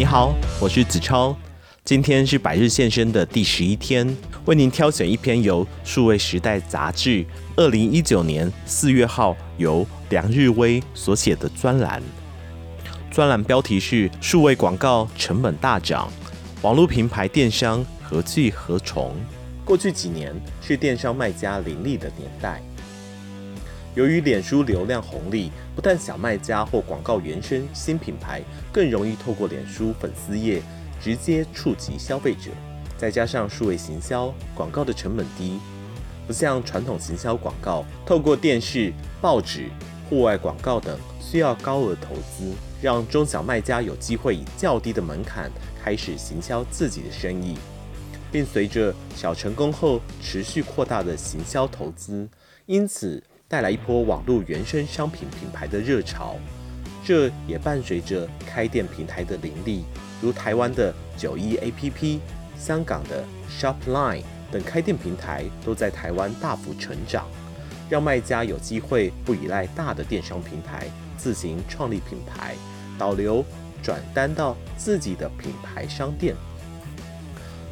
你好，我是子超，今天是百日献身的第十一天，为您挑选一篇由数位时代杂志二零一九年四月号由梁日威所写的专栏。专栏标题是“数位广告成本大涨，网络平台电商何去何从？”过去几年是电商卖家林立的年代。由于脸书流量红利，不但小卖家或广告原生新品牌更容易透过脸书粉丝页直接触及消费者，再加上数位行销广告的成本低，不像传统行销广告透过电视、报纸、户外广告等需要高额投资，让中小卖家有机会以较低的门槛开始行销自己的生意，并随着小成功后持续扩大的行销投资，因此。带来一波网络原生商品品牌的热潮，这也伴随着开店平台的林立，如台湾的九一 APP、香港的 Shopline 等开店平台都在台湾大幅成长，让卖家有机会不依赖大的电商平台，自行创立品牌，导流转单到自己的品牌商店。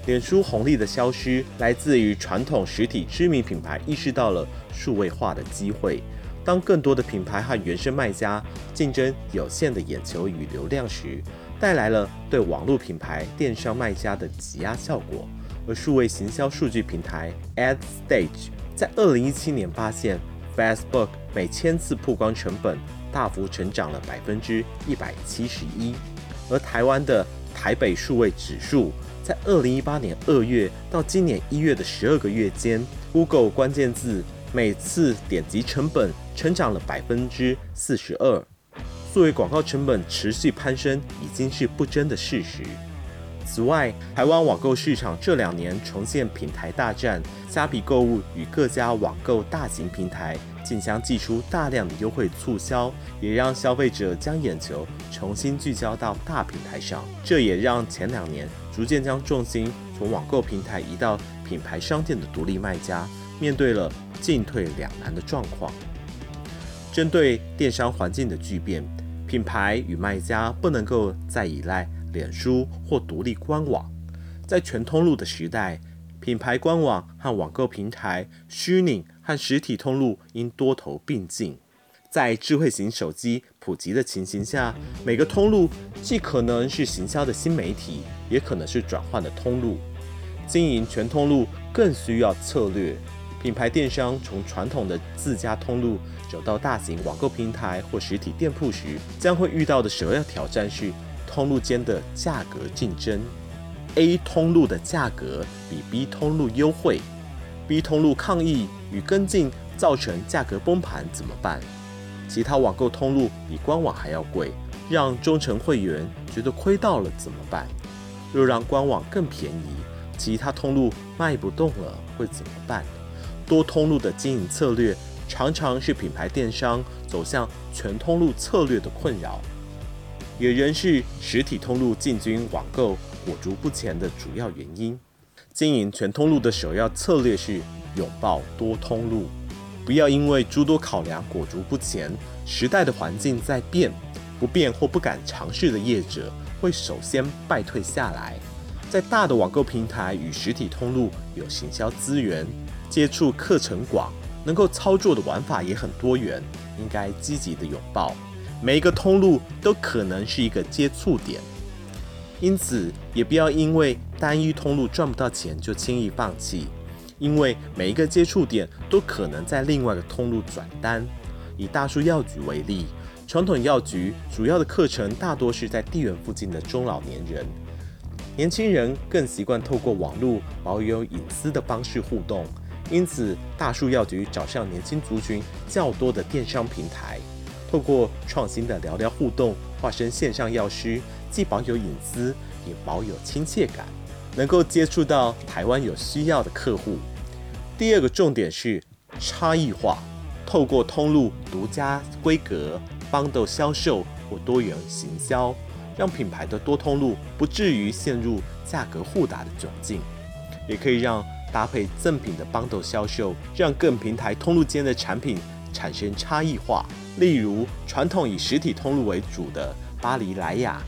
脸书红利的消失，来自于传统实体知名品牌意识到了数位化的机会。当更多的品牌和原生卖家竞争有限的眼球与流量时，带来了对网络品牌电商卖家的挤压效果。而数位行销数据平台 AdStage 在二零一七年发现，Facebook 每千次曝光成本大幅成长了百分之一百七十一，而台湾的台北数位指数。在二零一八年二月到今年一月的十二个月间，Google 关键字每次点击成本成长了百分之四十二，作为广告成本持续攀升已经是不争的事实。此外，台湾网购市场这两年重现品牌大战，虾皮购物与各家网购大型平台竞相祭出大量的优惠促销，也让消费者将眼球重新聚焦到大平台上。这也让前两年。逐渐将重心从网购平台移到品牌商店的独立卖家，面对了进退两难的状况。针对电商环境的巨变，品牌与卖家不能够再依赖脸书或独立官网。在全通路的时代，品牌官网和网购平台、虚拟和实体通路应多头并进。在智慧型手机普及的情形下，每个通路既可能是行销的新媒体，也可能是转换的通路。经营全通路更需要策略。品牌电商从传统的自家通路走到大型网购平台或实体店铺时，将会遇到的首要挑战是通路间的价格竞争。A 通路的价格比 B 通路优惠，B 通路抗议与跟进造成价格崩盘，怎么办？其他网购通路比官网还要贵，让忠诚会员觉得亏到了怎么办？若让官网更便宜，其他通路卖不动了会怎么办？多通路的经营策略常常是品牌电商走向全通路策略的困扰，也仍是实体通路进军网购裹足不前的主要原因。经营全通路的首要策略是拥抱多通路。不要因为诸多考量裹足不前，时代的环境在变，不变或不敢尝试的业者会首先败退下来。在大的网购平台与实体通路有行销资源，接触课程广，能够操作的玩法也很多元，应该积极的拥抱。每一个通路都可能是一个接触点，因此也不要因为单一通路赚不到钱就轻易放弃。因为每一个接触点都可能在另外一个通路转单。以大树药局为例，传统药局主要的课程大多是在地缘附近的中老年人，年轻人更习惯透过网络保有隐私的方式互动。因此，大树药局找上年轻族群较多的电商平台，透过创新的聊聊互动，化身线上药师，既保有隐私，也保有亲切感。能够接触到台湾有需要的客户。第二个重点是差异化，透过通路独家规格、帮豆销售或多元行销，让品牌的多通路不至于陷入价格互打的窘境。也可以让搭配赠品的帮豆销售，让各平台通路间的产品产生差异化。例如，传统以实体通路为主的巴黎莱雅。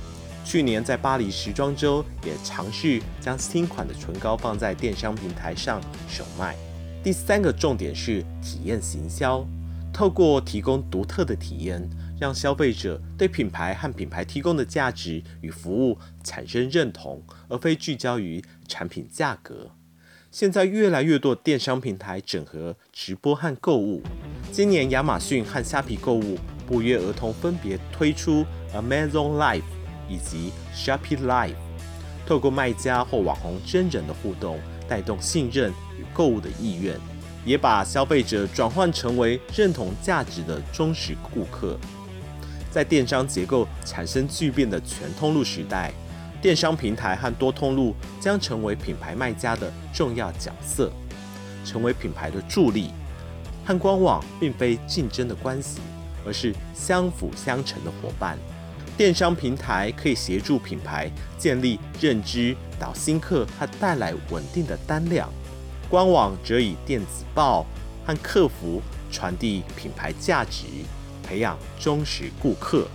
去年在巴黎时装周也尝试将新款的唇膏放在电商平台上首卖。第三个重点是体验行销，透过提供独特的体验，让消费者对品牌和品牌提供的价值与服务产生认同，而非聚焦于产品价格。现在越来越多电商平台整合直播和购物。今年亚马逊和虾皮购物不约而同分别推出 Amazon Live 以及 Shopee Live，透过卖家或网红真人的互动，带动信任与购物的意愿，也把消费者转换成为认同价值的忠实顾客。在电商结构产生巨变的全通路时代。电商平台和多通路将成为品牌卖家的重要角色，成为品牌的助力。和官网并非竞争的关系，而是相辅相成的伙伴。电商平台可以协助品牌建立认知、导新客和带来稳定的单量，官网则以电子报和客服传递品牌价值，培养忠实顾客。